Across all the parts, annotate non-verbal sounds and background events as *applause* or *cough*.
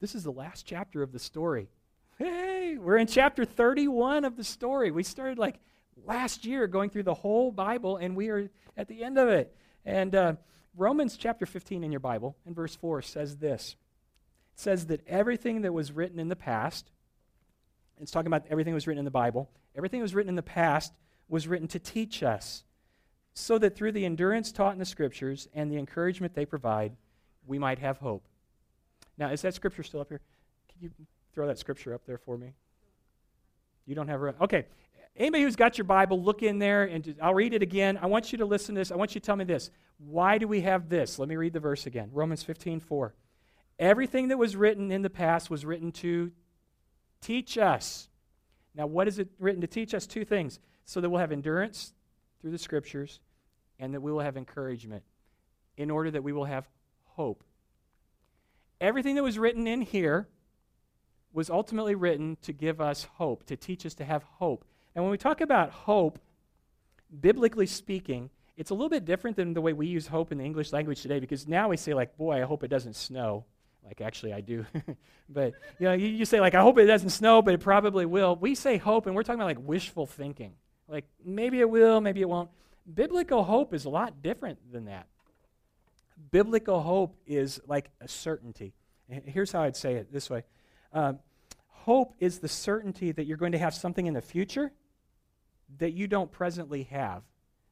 This is the last chapter of the story. Hey, we're in chapter 31 of the story. We started like last year going through the whole Bible, and we are at the end of it. And uh, Romans chapter 15 in your Bible, in verse 4, says this It says that everything that was written in the past, it's talking about everything that was written in the Bible, everything that was written in the past was written to teach us, so that through the endurance taught in the Scriptures and the encouragement they provide, we might have hope. Now, is that scripture still up here? Can you throw that scripture up there for me? You don't have? Okay. Anybody who's got your Bible, look in there and just, I'll read it again. I want you to listen to this. I want you to tell me this. Why do we have this? Let me read the verse again. Romans 15, 4. Everything that was written in the past was written to teach us. Now, what is it written to teach us? Two things. So that we'll have endurance through the scriptures and that we will have encouragement in order that we will have hope. Everything that was written in here was ultimately written to give us hope, to teach us to have hope. And when we talk about hope, biblically speaking, it's a little bit different than the way we use hope in the English language today because now we say, like, boy, I hope it doesn't snow. Like, actually, I do. *laughs* but, you know, you, you say, like, I hope it doesn't snow, but it probably will. We say hope, and we're talking about, like, wishful thinking. Like, maybe it will, maybe it won't. Biblical hope is a lot different than that. Biblical hope is like a certainty. Here's how I'd say it this way um, Hope is the certainty that you're going to have something in the future that you don't presently have.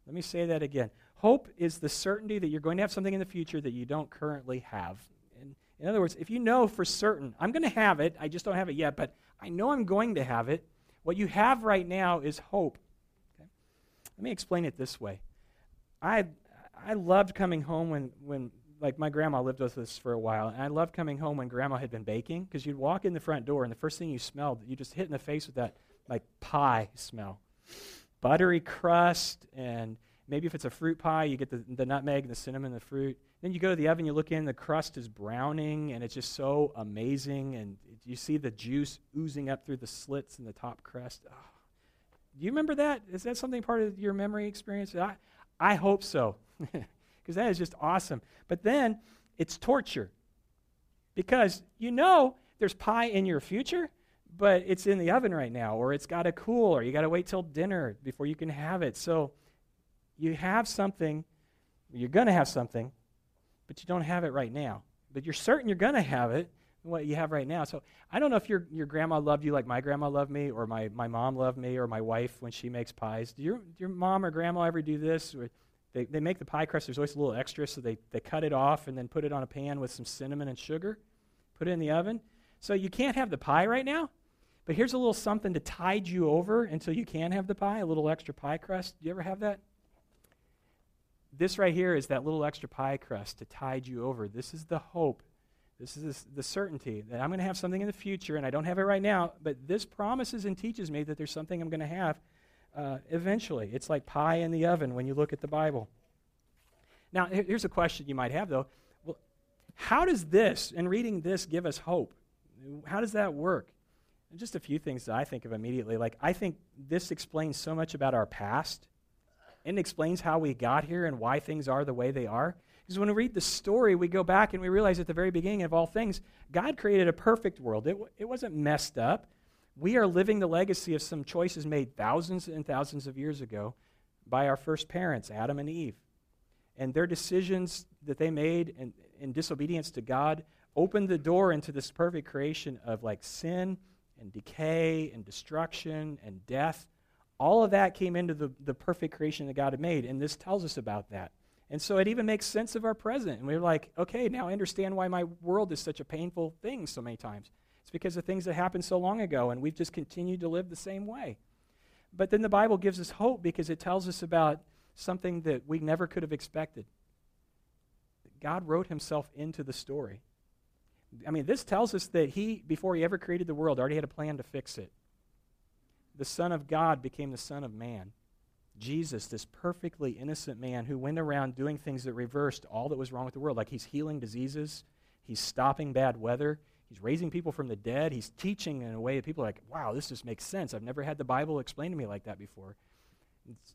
Let me say that again. Hope is the certainty that you're going to have something in the future that you don't currently have. In, in other words, if you know for certain, I'm going to have it, I just don't have it yet, but I know I'm going to have it, what you have right now is hope. Okay? Let me explain it this way. I, I loved coming home when, when like my grandma lived with us for a while, and I loved coming home when grandma had been baking because you'd walk in the front door, and the first thing you smelled, you just hit in the face with that like pie smell, buttery crust, and maybe if it's a fruit pie, you get the, the nutmeg, and the cinnamon, and the fruit. Then you go to the oven, you look in, the crust is browning, and it's just so amazing, and you see the juice oozing up through the slits in the top crust. Oh. Do you remember that? Is that something part of your memory experience? I, I hope so. *laughs* because that is just awesome. But then it's torture because you know there's pie in your future, but it's in the oven right now, or it's got to cool, or you got to wait till dinner before you can have it. So you have something, you're going to have something, but you don't have it right now. But you're certain you're going to have it, what you have right now. So I don't know if your, your grandma loved you like my grandma loved me, or my, my mom loved me, or my wife when she makes pies. Do your, your mom or grandma ever do this? They, they make the pie crust, there's always a little extra, so they, they cut it off and then put it on a pan with some cinnamon and sugar, put it in the oven. So you can't have the pie right now, but here's a little something to tide you over until you can have the pie, a little extra pie crust. Do you ever have that? This right here is that little extra pie crust to tide you over. This is the hope. This is the certainty that I'm going to have something in the future, and I don't have it right now, but this promises and teaches me that there's something I'm going to have uh, eventually. It's like pie in the oven when you look at the Bible. Now, here's a question you might have, though. Well, how does this, and reading this, give us hope? How does that work? just a few things that I think of immediately. Like, I think this explains so much about our past and explains how we got here and why things are the way they are. Because when we read the story, we go back and we realize at the very beginning of all things, God created a perfect world. It, it wasn't messed up we are living the legacy of some choices made thousands and thousands of years ago by our first parents, Adam and Eve. And their decisions that they made in, in disobedience to God opened the door into this perfect creation of like sin and decay and destruction and death. All of that came into the, the perfect creation that God had made, and this tells us about that. And so it even makes sense of our present. And we're like, okay, now I understand why my world is such a painful thing so many times. It's because of things that happened so long ago, and we've just continued to live the same way. But then the Bible gives us hope because it tells us about something that we never could have expected. God wrote himself into the story. I mean, this tells us that he, before he ever created the world, already had a plan to fix it. The Son of God became the Son of Man. Jesus, this perfectly innocent man who went around doing things that reversed all that was wrong with the world, like he's healing diseases, he's stopping bad weather, He's raising people from the dead. He's teaching in a way that people are like, wow, this just makes sense. I've never had the Bible explained to me like that before. It's,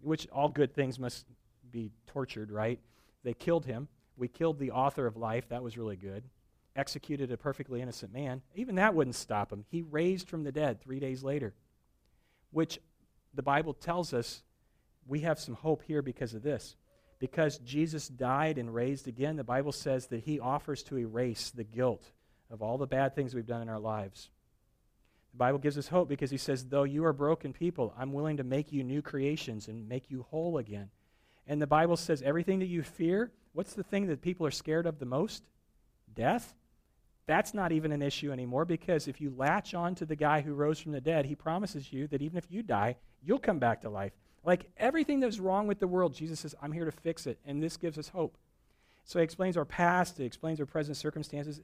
which all good things must be tortured, right? They killed him. We killed the author of life. That was really good. executed a perfectly innocent man. Even that wouldn't stop him. He raised from the dead three days later, which the Bible tells us we have some hope here because of this. Because Jesus died and raised again, the Bible says that he offers to erase the guilt of all the bad things we've done in our lives. The Bible gives us hope because he says, Though you are broken people, I'm willing to make you new creations and make you whole again. And the Bible says, Everything that you fear, what's the thing that people are scared of the most? Death. That's not even an issue anymore because if you latch on to the guy who rose from the dead, he promises you that even if you die, you'll come back to life. Like everything that's wrong with the world, Jesus says, I'm here to fix it. And this gives us hope. So he explains our past, it explains our present circumstances,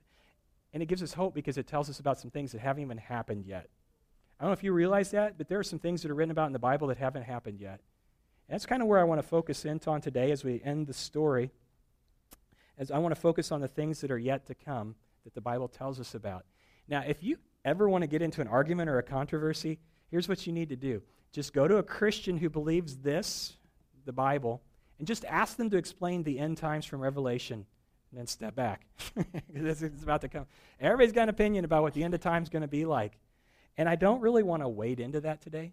and it gives us hope because it tells us about some things that haven't even happened yet. I don't know if you realize that, but there are some things that are written about in the Bible that haven't happened yet. And that's kind of where I want to focus in on today as we end the story. As I want to focus on the things that are yet to come that the Bible tells us about. Now, if you ever want to get into an argument or a controversy, here's what you need to do just go to a Christian who believes this, the Bible, and just ask them to explain the end times from Revelation and then step back. *laughs* it's about to come. Everybody's got an opinion about what the end of time is going to be like. And I don't really want to wade into that today.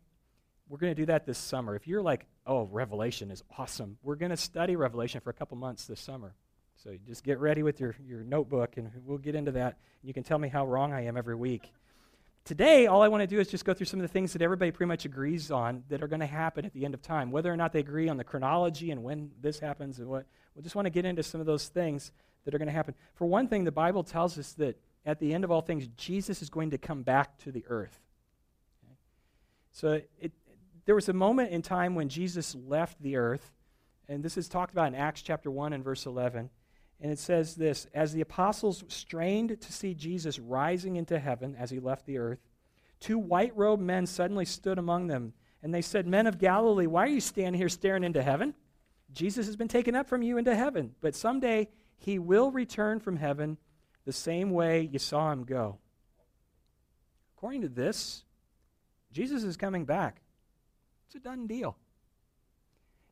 We're going to do that this summer. If you're like, oh, Revelation is awesome, we're going to study Revelation for a couple months this summer. So just get ready with your, your notebook and we'll get into that. You can tell me how wrong I am every week. Today, all I want to do is just go through some of the things that everybody pretty much agrees on that are going to happen at the end of time. Whether or not they agree on the chronology and when this happens and what, we just want to get into some of those things that are going to happen. For one thing, the Bible tells us that at the end of all things, Jesus is going to come back to the earth. Okay? So it, there was a moment in time when Jesus left the earth, and this is talked about in Acts chapter 1 and verse 11. And it says this As the apostles strained to see Jesus rising into heaven as he left the earth, two white robed men suddenly stood among them. And they said, Men of Galilee, why are you standing here staring into heaven? Jesus has been taken up from you into heaven, but someday he will return from heaven the same way you saw him go. According to this, Jesus is coming back. It's a done deal.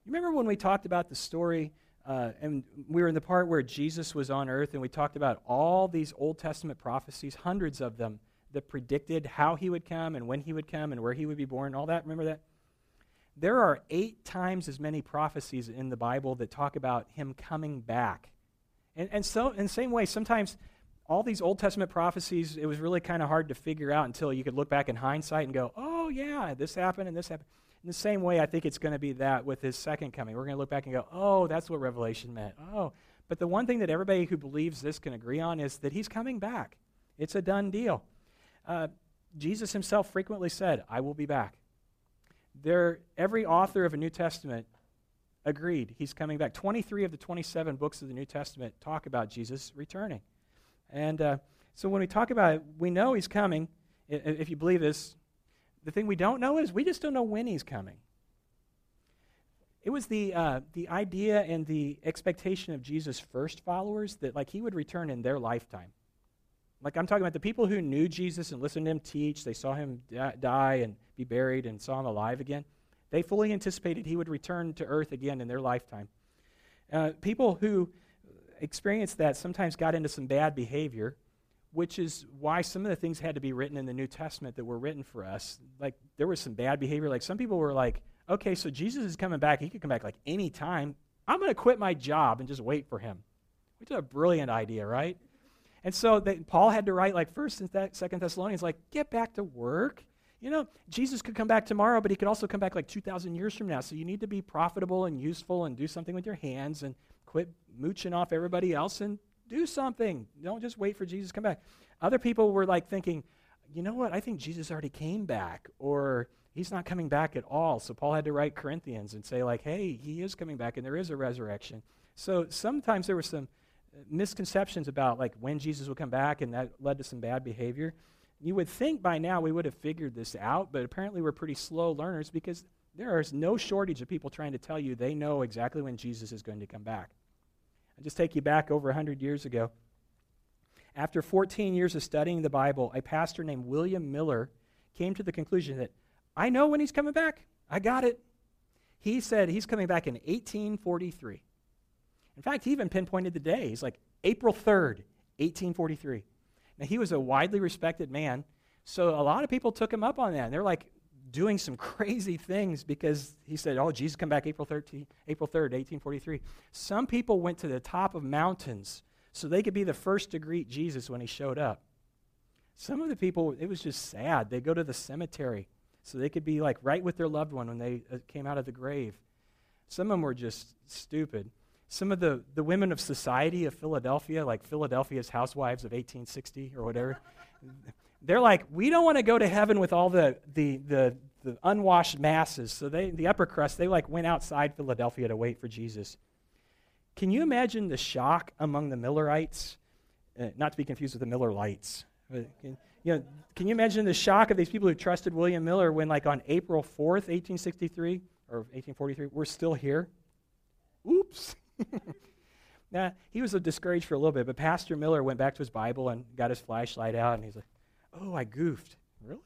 You remember when we talked about the story uh, and we were in the part where Jesus was on earth, and we talked about all these Old Testament prophecies, hundreds of them, that predicted how he would come and when he would come and where he would be born, all that. Remember that? There are eight times as many prophecies in the Bible that talk about him coming back. And, and so, in the same way, sometimes all these Old Testament prophecies, it was really kind of hard to figure out until you could look back in hindsight and go, oh, yeah, this happened and this happened. In the same way, I think it's going to be that with his second coming. We're going to look back and go, oh, that's what Revelation meant. Oh. But the one thing that everybody who believes this can agree on is that he's coming back. It's a done deal. Uh, Jesus himself frequently said, I will be back. There, every author of a New Testament agreed he's coming back. 23 of the 27 books of the New Testament talk about Jesus returning. And uh, so when we talk about it, we know he's coming. If you believe this, the thing we don't know is we just don't know when he's coming. It was the, uh, the idea and the expectation of Jesus' first followers that like he would return in their lifetime. Like I'm talking about the people who knew Jesus and listened to him teach, they saw him die and be buried and saw him alive again. They fully anticipated he would return to earth again in their lifetime. Uh, people who experienced that sometimes got into some bad behavior which is why some of the things had to be written in the New Testament that were written for us. Like, there was some bad behavior. Like, some people were like, okay, so Jesus is coming back. He could come back like any time. I'm going to quit my job and just wait for him. Which is a brilliant idea, right? And so they, Paul had to write, like, First and Second Thessalonians, like, get back to work. You know, Jesus could come back tomorrow, but he could also come back like 2,000 years from now. So you need to be profitable and useful and do something with your hands and quit mooching off everybody else and do something. Don't just wait for Jesus to come back. Other people were like thinking, you know what? I think Jesus already came back, or he's not coming back at all. So Paul had to write Corinthians and say, like, hey, he is coming back, and there is a resurrection. So sometimes there were some uh, misconceptions about like when Jesus would come back, and that led to some bad behavior. You would think by now we would have figured this out, but apparently we're pretty slow learners because there is no shortage of people trying to tell you they know exactly when Jesus is going to come back. I'll just take you back over 100 years ago. After 14 years of studying the Bible, a pastor named William Miller came to the conclusion that I know when he's coming back. I got it. He said he's coming back in 1843. In fact, he even pinpointed the day. He's like, April 3rd, 1843. Now, he was a widely respected man, so a lot of people took him up on that. And they're like doing some *laughs* crazy things because he said, Oh, Jesus come back April, 13, April 3rd, 1843. Some people went to the top of mountains so they could be the first to greet Jesus when he showed up. Some of the people, it was just sad. They go to the cemetery so they could be like right with their loved one when they uh, came out of the grave. Some of them were just stupid. Some of the, the women of society of Philadelphia, like Philadelphia's housewives of 1860 or whatever, they're like, we don't want to go to heaven with all the, the, the, the unwashed masses. So they, the upper crust, they like went outside Philadelphia to wait for Jesus. Can you imagine the shock among the Millerites? Uh, not to be confused with the Miller Lites. But can, you know, can you imagine the shock of these people who trusted William Miller when, like, on April 4th, 1863 or 1843, we're still here? Oops. *laughs* now, he was discouraged for a little bit, but Pastor Miller went back to his Bible and got his flashlight out, and he's like, oh, I goofed. Really?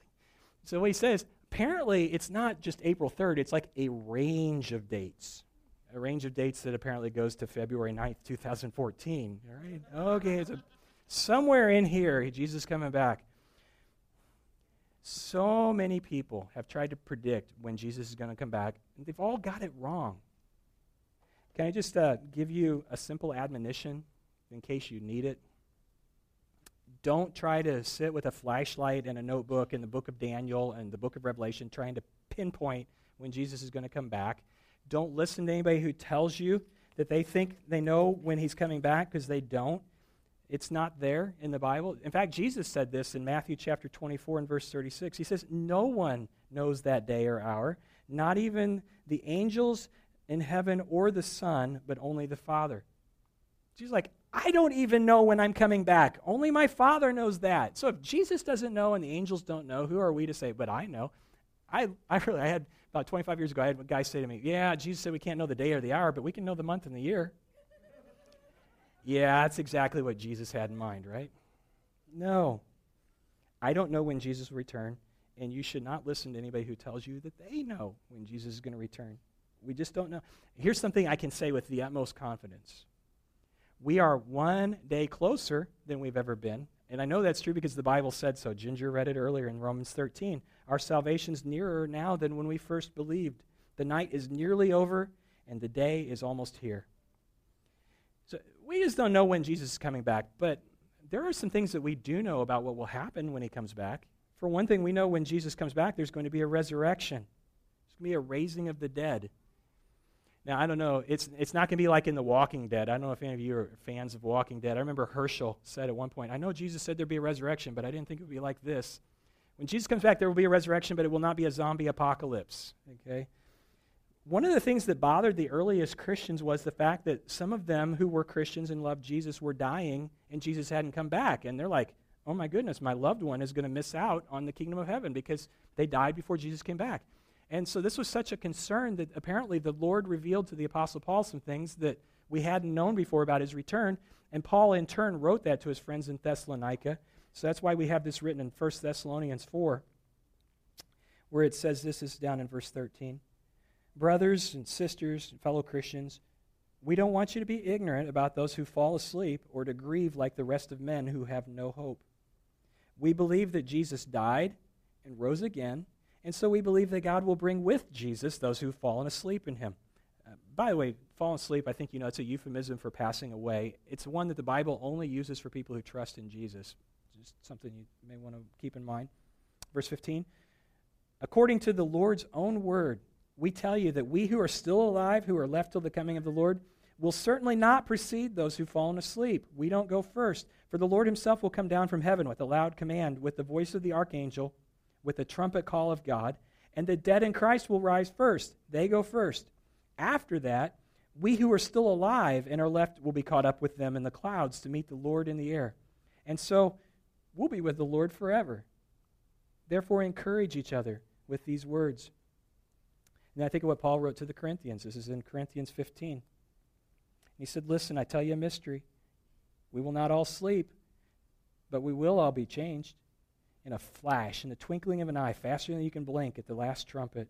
So what he says, apparently it's not just April 3rd, it's like a range of dates a range of dates that apparently goes to February 9th, 2014. All right? Okay, it's a, somewhere in here, Jesus coming back. So many people have tried to predict when Jesus is going to come back, and they've all got it wrong. Can I just uh, give you a simple admonition in case you need it? Don't try to sit with a flashlight and a notebook in the book of Daniel and the book of Revelation trying to pinpoint when Jesus is going to come back. Don't listen to anybody who tells you that they think they know when he's coming back because they don't. It's not there in the Bible. In fact, Jesus said this in Matthew chapter 24 and verse 36. He says, No one knows that day or hour, not even the angels in heaven or the Son, but only the Father. Jesus like, I don't even know when I'm coming back. Only my Father knows that. So if Jesus doesn't know and the angels don't know, who are we to say, but I know? I, I really, I had about 25 years ago, I had a guy say to me, Yeah, Jesus said we can't know the day or the hour, but we can know the month and the year. yeah, that's exactly what Jesus had in mind, right? No. I don't know when Jesus will return, and you should not listen to anybody who tells you that they know when Jesus is going to return. We just don't know. Here's something I can say with the utmost confidence we are one day closer than we've ever been. And I know that's true because the Bible said so. Ginger read it earlier in Romans 13. Our salvation's nearer now than when we first believed. The night is nearly over, and the day is almost here. So we just don't know when Jesus is coming back, but there are some things that we do know about what will happen when he comes back. For one thing, we know when Jesus comes back, there's going to be a resurrection, there's going to be a raising of the dead. Now, I don't know, it's, it's not going to be like in The Walking Dead. I don't know if any of you are fans of Walking Dead. I remember Hershel said at one point, I know Jesus said there'd be a resurrection, but I didn't think it would be like this. When Jesus comes back, there will be a resurrection, but it will not be a zombie apocalypse. Okay? One of the things that bothered the earliest Christians was the fact that some of them who were Christians and loved Jesus were dying and Jesus hadn't come back. And they're like, oh my goodness, my loved one is going to miss out on the kingdom of heaven because they died before Jesus came back. And so this was such a concern that apparently the Lord revealed to the Apostle Paul some things that we hadn't known before about his return. And Paul, in turn, wrote that to his friends in Thessalonica. So that's why we have this written in 1 Thessalonians 4, where it says this is down in verse 13. Brothers and sisters, and fellow Christians, we don't want you to be ignorant about those who fall asleep or to grieve like the rest of men who have no hope. We believe that Jesus died and rose again, and so we believe that God will bring with Jesus those who've fallen asleep in him. Uh, by the way, fallen asleep, I think you know it's a euphemism for passing away. It's one that the Bible only uses for people who trust in Jesus. Just something you may want to keep in mind. Verse 15 According to the Lord's own word, we tell you that we who are still alive, who are left till the coming of the Lord, will certainly not precede those who've fallen asleep. We don't go first. For the Lord himself will come down from heaven with a loud command, with the voice of the archangel, with the trumpet call of God, and the dead in Christ will rise first. They go first. After that, we who are still alive and are left will be caught up with them in the clouds to meet the Lord in the air. And so we'll be with the Lord forever. Therefore, encourage each other with these words. And I think of what Paul wrote to the Corinthians. This is in Corinthians 15. He said, Listen, I tell you a mystery. We will not all sleep, but we will all be changed in a flash, in the twinkling of an eye, faster than you can blink at the last trumpet.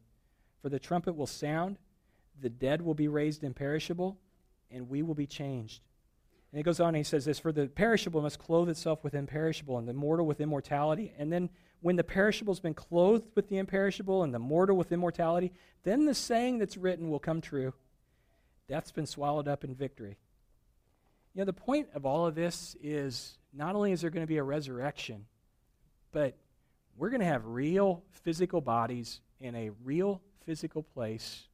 For the trumpet will sound, the dead will be raised imperishable, and we will be changed. And he goes on and he says this For the perishable must clothe itself with imperishable, and the mortal with immortality. And then when the perishable has been clothed with the imperishable and the mortal with immortality, then the saying that's written will come true Death's been swallowed up in victory. You know, the point of all of this is not only is there going to be a resurrection, but we're going to have real physical bodies in a real physical place.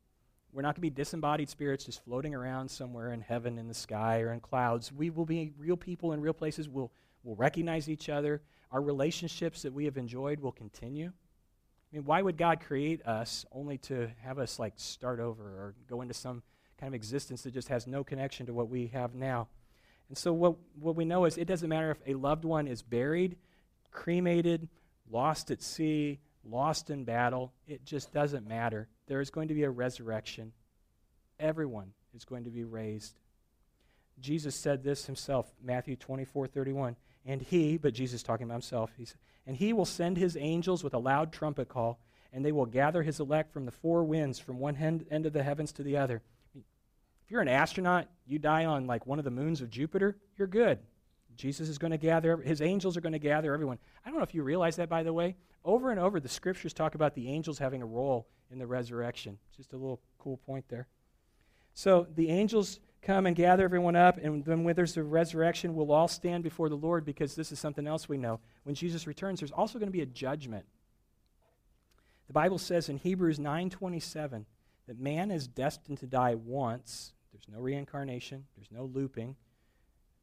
We're not going to be disembodied spirits just floating around somewhere in heaven, in the sky, or in clouds. We will be real people in real places. We'll, we'll recognize each other. Our relationships that we have enjoyed will continue. I mean, why would God create us only to have us like start over or go into some kind of existence that just has no connection to what we have now? And so, what, what we know is it doesn't matter if a loved one is buried, cremated, lost at sea, lost in battle, it just doesn't matter. There is going to be a resurrection. Everyone is going to be raised. Jesus said this himself, Matthew 24 31. And he, but Jesus talking about himself, he said, and he will send his angels with a loud trumpet call, and they will gather his elect from the four winds, from one end, end of the heavens to the other. If you're an astronaut, you die on like one of the moons of Jupiter, you're good. Jesus is going to gather, his angels are going to gather everyone. I don't know if you realize that, by the way. Over and over, the scriptures talk about the angels having a role in the resurrection. Just a little cool point there. So the angels come and gather everyone up, and then when there's a resurrection, we'll all stand before the Lord because this is something else we know. When Jesus returns, there's also going to be a judgment. The Bible says in Hebrews 9:27 that man is destined to die once. There's no reincarnation, there's no looping.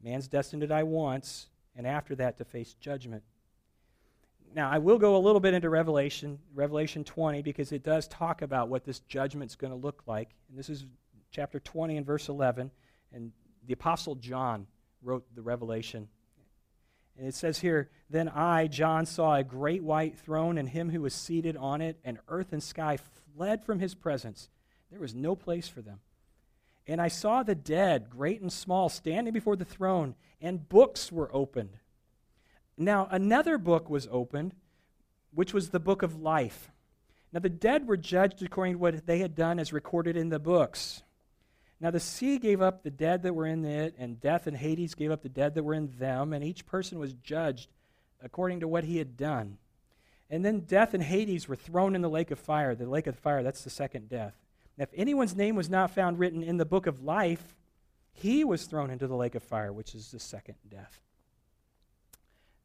Man's destined to die once, and after that to face judgment. Now, I will go a little bit into Revelation, Revelation 20, because it does talk about what this judgment's going to look like. And this is chapter 20 and verse 11. And the Apostle John wrote the Revelation. And it says here, Then I, John, saw a great white throne and him who was seated on it, and earth and sky fled from his presence. There was no place for them. And I saw the dead, great and small, standing before the throne, and books were opened. Now, another book was opened, which was the book of life. Now, the dead were judged according to what they had done as recorded in the books. Now the sea gave up the dead that were in it, and death and Hades gave up the dead that were in them, and each person was judged according to what he had done. And then death and Hades were thrown in the lake of fire. The lake of fire, that's the second death. Now, if anyone's name was not found written in the book of life, he was thrown into the lake of fire, which is the second death.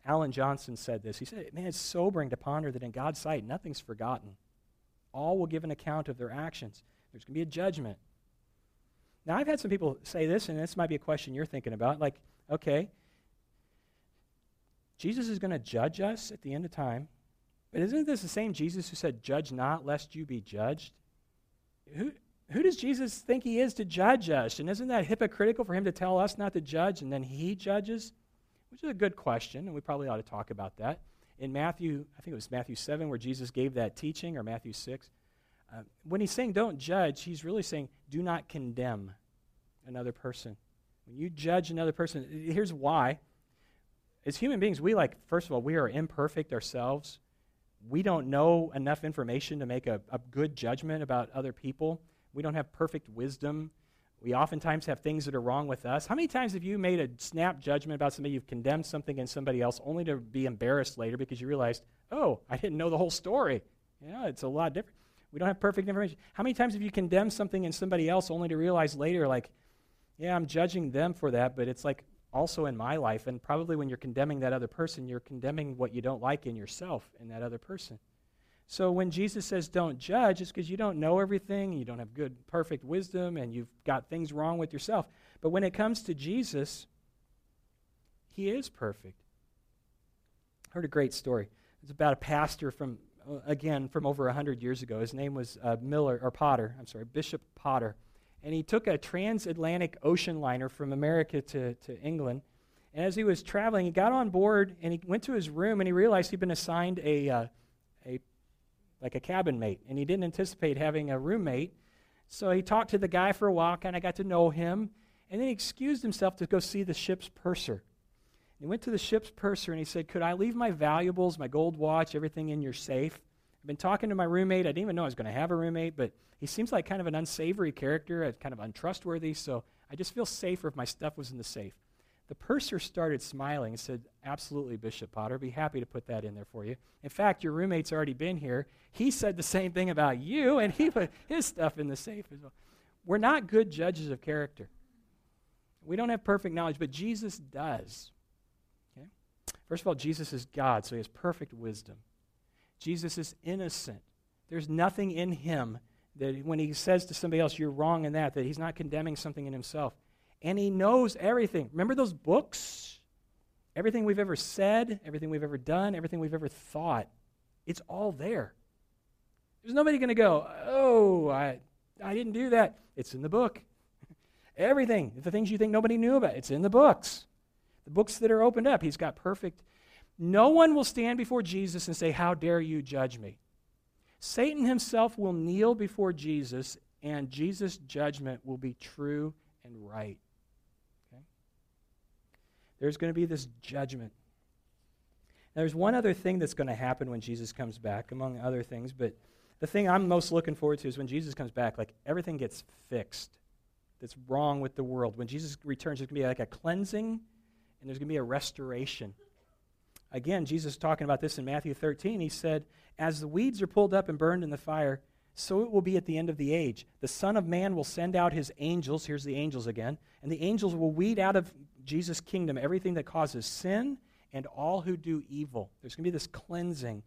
Alan Johnson said this. He said, Man, it's sobering to ponder that in God's sight, nothing's forgotten. All will give an account of their actions. There's going to be a judgment. Now, I've had some people say this, and this might be a question you're thinking about. Like, okay, Jesus is going to judge us at the end of time, but isn't this the same Jesus who said, Judge not, lest you be judged? Who, who does Jesus think he is to judge us? And isn't that hypocritical for him to tell us not to judge and then he judges? Which is a good question, and we probably ought to talk about that. In Matthew, I think it was Matthew 7 where Jesus gave that teaching, or Matthew 6, uh, when he's saying don't judge, he's really saying do not condemn another person. When you judge another person, here's why. As human beings, we like, first of all, we are imperfect ourselves. We don't know enough information to make a, a good judgment about other people. We don't have perfect wisdom. We oftentimes have things that are wrong with us. How many times have you made a snap judgment about somebody, you've condemned something in somebody else, only to be embarrassed later because you realized, oh, I didn't know the whole story? Yeah, it's a lot different. We don't have perfect information. How many times have you condemned something in somebody else only to realize later, like, yeah, I'm judging them for that, but it's like also in my life. And probably when you're condemning that other person, you're condemning what you don't like in yourself in that other person. So when Jesus says don't judge, it's because you don't know everything, you don't have good, perfect wisdom, and you've got things wrong with yourself. But when it comes to Jesus, he is perfect. I heard a great story. It's about a pastor from uh, again, from over 100 years ago. His name was uh, Miller, or Potter, I'm sorry, Bishop Potter. And he took a transatlantic ocean liner from America to, to England. And as he was traveling, he got on board and he went to his room and he realized he'd been assigned a, uh, a like a cabin mate. And he didn't anticipate having a roommate. So he talked to the guy for a while, kind of got to know him. And then he excused himself to go see the ship's purser. He went to the ship's purser and he said, Could I leave my valuables, my gold watch, everything in your safe? Been talking to my roommate. I didn't even know I was going to have a roommate, but he seems like kind of an unsavory character, uh, kind of untrustworthy, so I just feel safer if my stuff was in the safe. The purser started smiling and said, Absolutely, Bishop Potter. Be happy to put that in there for you. In fact, your roommate's already been here. He said the same thing about you, and he put his stuff in the safe as well. We're not good judges of character. We don't have perfect knowledge, but Jesus does. Okay? First of all, Jesus is God, so he has perfect wisdom. Jesus is innocent. There's nothing in him that when he says to somebody else, you're wrong in that, that he's not condemning something in himself. And he knows everything. Remember those books? Everything we've ever said, everything we've ever done, everything we've ever thought, it's all there. There's nobody going to go, oh, I, I didn't do that. It's in the book. *laughs* everything, the things you think nobody knew about, it's in the books. The books that are opened up, he's got perfect. No one will stand before Jesus and say, How dare you judge me? Satan himself will kneel before Jesus, and Jesus' judgment will be true and right. Okay? There's going to be this judgment. Now, there's one other thing that's going to happen when Jesus comes back, among other things, but the thing I'm most looking forward to is when Jesus comes back, like everything gets fixed that's wrong with the world. When Jesus returns, there's going to be like a cleansing and there's going to be a restoration. Again, Jesus talking about this in Matthew 13. He said, As the weeds are pulled up and burned in the fire, so it will be at the end of the age. The Son of Man will send out his angels. Here's the angels again. And the angels will weed out of Jesus' kingdom everything that causes sin and all who do evil. There's going to be this cleansing.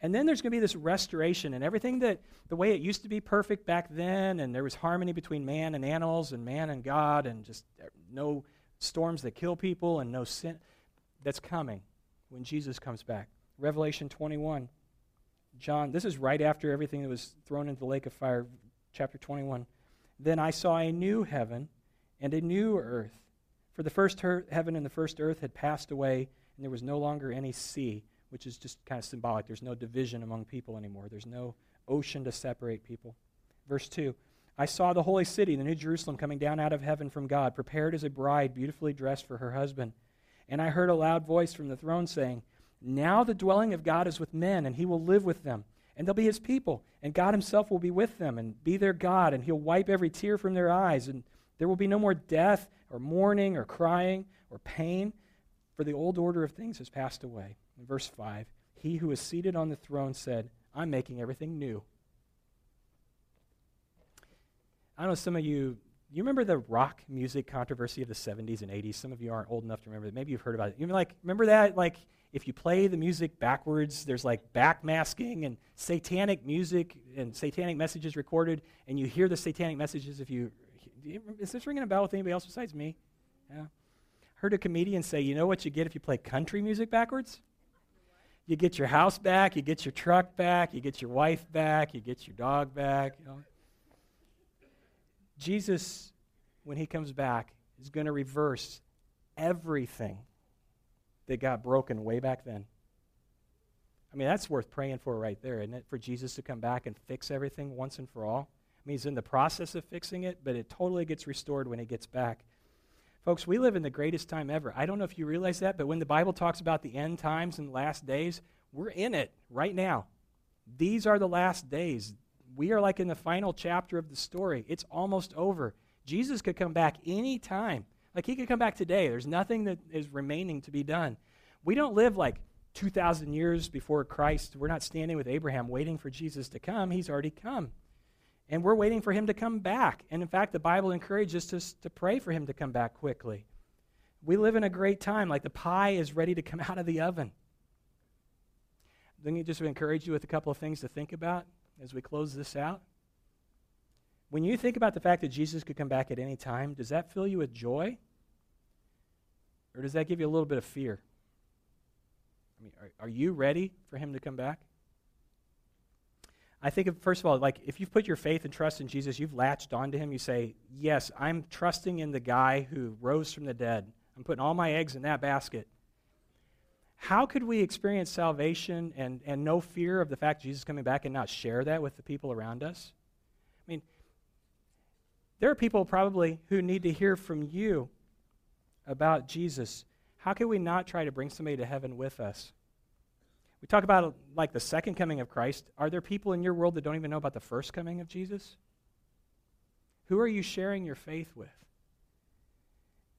And then there's going to be this restoration and everything that the way it used to be perfect back then, and there was harmony between man and animals and man and God, and just uh, no storms that kill people and no sin. That's coming when Jesus comes back. Revelation 21. John, this is right after everything that was thrown into the lake of fire, chapter 21. Then I saw a new heaven and a new earth. For the first her- heaven and the first earth had passed away, and there was no longer any sea, which is just kind of symbolic. There's no division among people anymore, there's no ocean to separate people. Verse 2 I saw the holy city, the New Jerusalem, coming down out of heaven from God, prepared as a bride, beautifully dressed for her husband. And I heard a loud voice from the throne saying, Now the dwelling of God is with men, and he will live with them. And they'll be his people. And God himself will be with them and be their God. And he'll wipe every tear from their eyes. And there will be no more death, or mourning, or crying, or pain, for the old order of things has passed away. In verse 5, he who is seated on the throne said, I'm making everything new. I know, some of you you remember the rock music controversy of the 70s and 80s? Some of you aren't old enough to remember it. Maybe you've heard about it. You like remember that? Like if you play the music backwards, there's like backmasking and satanic music and satanic messages recorded, and you hear the satanic messages if you. Is this ringing a bell with anybody else besides me? Yeah. Heard a comedian say, you know what you get if you play country music backwards? You get your house back, you get your truck back, you get your wife back, you get your dog back. You know? Jesus, when he comes back, is going to reverse everything that got broken way back then. I mean, that's worth praying for right there, isn't it? For Jesus to come back and fix everything once and for all. I mean, he's in the process of fixing it, but it totally gets restored when he gets back. Folks, we live in the greatest time ever. I don't know if you realize that, but when the Bible talks about the end times and last days, we're in it right now. These are the last days we are like in the final chapter of the story. It's almost over. Jesus could come back any time. Like he could come back today. There's nothing that is remaining to be done. We don't live like 2,000 years before Christ. We're not standing with Abraham waiting for Jesus to come. He's already come. And we're waiting for him to come back. And in fact, the Bible encourages us to pray for him to come back quickly. We live in a great time, like the pie is ready to come *laughs* out of the oven. Let me just encourage you with a couple of things to think about as we close this out? When you think about the fact that Jesus could come back at any time, does that fill you with joy? Or does that give you a little bit of fear? I mean, are, are you ready for him to come back? I think, first of all, like if you've put your faith and trust in Jesus, you've latched onto him, you say, Yes, I'm trusting in the guy who rose from the dead. I'm putting all my eggs in that basket. How could we experience salvation and, and no fear of the fact Jesus is coming back and not share that with the people around us? I mean, there are people probably who need to hear from you about Jesus. How can we not try to bring somebody to heaven with us? We talk about like the second coming of Christ. Are there people in your world that don't even know about the first coming of Jesus? Who are you sharing your faith with?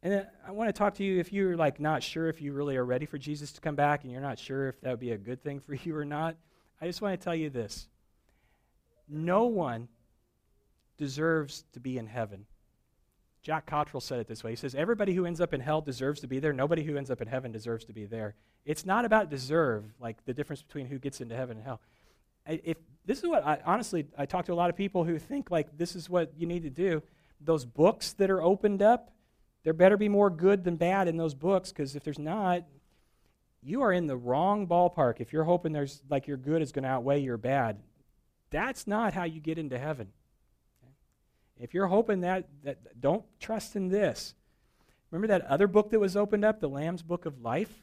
And I want to talk to you if you're like not sure if you really are ready for Jesus to come back and you're not sure if that would be a good thing for *laughs* you or not. I just want to tell you this. No one deserves to be in heaven. Jack Cottrell said it this way. He says, Everybody who ends up in hell deserves to be there. Nobody who ends up in heaven deserves to be there. It's not about deserve, like the difference between who gets into heaven and hell. If this is what I honestly I talk to a lot of people who think like this is what you need to do. Those books that are opened up, there better be more good than bad in those books because if there's not, you are in the wrong ballpark. If you're hoping there's like your good is going to outweigh your bad, that's not how you get into heaven. If you're hoping that, that don't trust in this. Remember that other book that was opened up, the Lamb's Book of Life?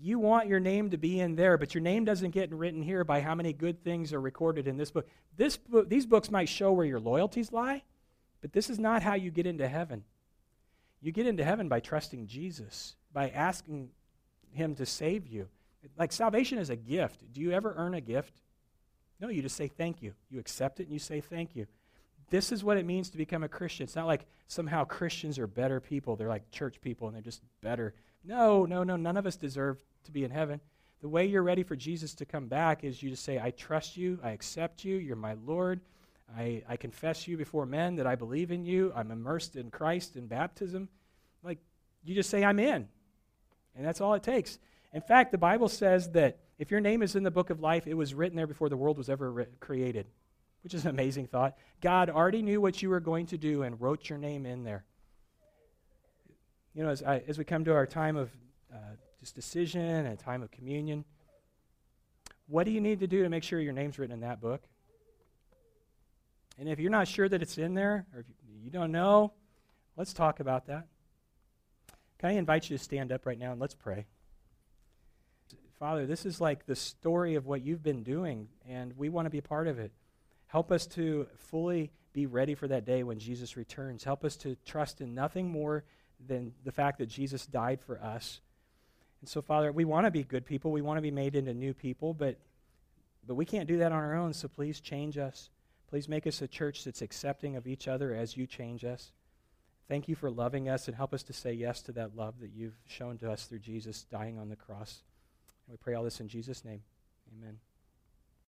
You want your name to be in there, but your name doesn't get written here by how many good things are recorded in this book. This book these books might show where your loyalties lie, but this is not how you get into heaven. You get into heaven by trusting Jesus, by asking Him to save you. Like salvation is a gift. Do you ever earn a gift? No, you just say thank you. You accept it and you say thank you. This is what it means to become a Christian. It's not like somehow Christians are better people. They're like church people and they're just better. No, no, no. None of us deserve to be in heaven. The way you're ready for Jesus to come back is you just say, I trust you. I accept you. You're my Lord. I, I confess you before men that I believe in you. I'm immersed in Christ in baptism. You just say, I'm in. And that's all it takes. In fact, the Bible says that if your name is in the book of life, it was written there before the world was ever re- created, which is an amazing thought. God already knew what you were going to do and wrote your name in there. You know, as, I, as we come to our time of uh, just decision and time of communion, what do you need to do to make sure your name's written in that book? And if you're not sure that it's in there, or if you don't know, let's talk about that. Can I invite you to stand up right now and let's pray? Father, this is like the story of what you've been doing, and we want to be a part of it. Help us to fully be ready for that day when Jesus returns. Help us to trust in nothing more than the fact that Jesus died for us. And so, Father, we want to be good people. We want to be made into new people, but, but we can't do that on our own, so please change us. Please make us a church that's accepting of each other as you change us. Thank you for loving us and help us to say yes to that love that you've shown to us through Jesus dying on the cross. And we pray all this in Jesus' name. Amen.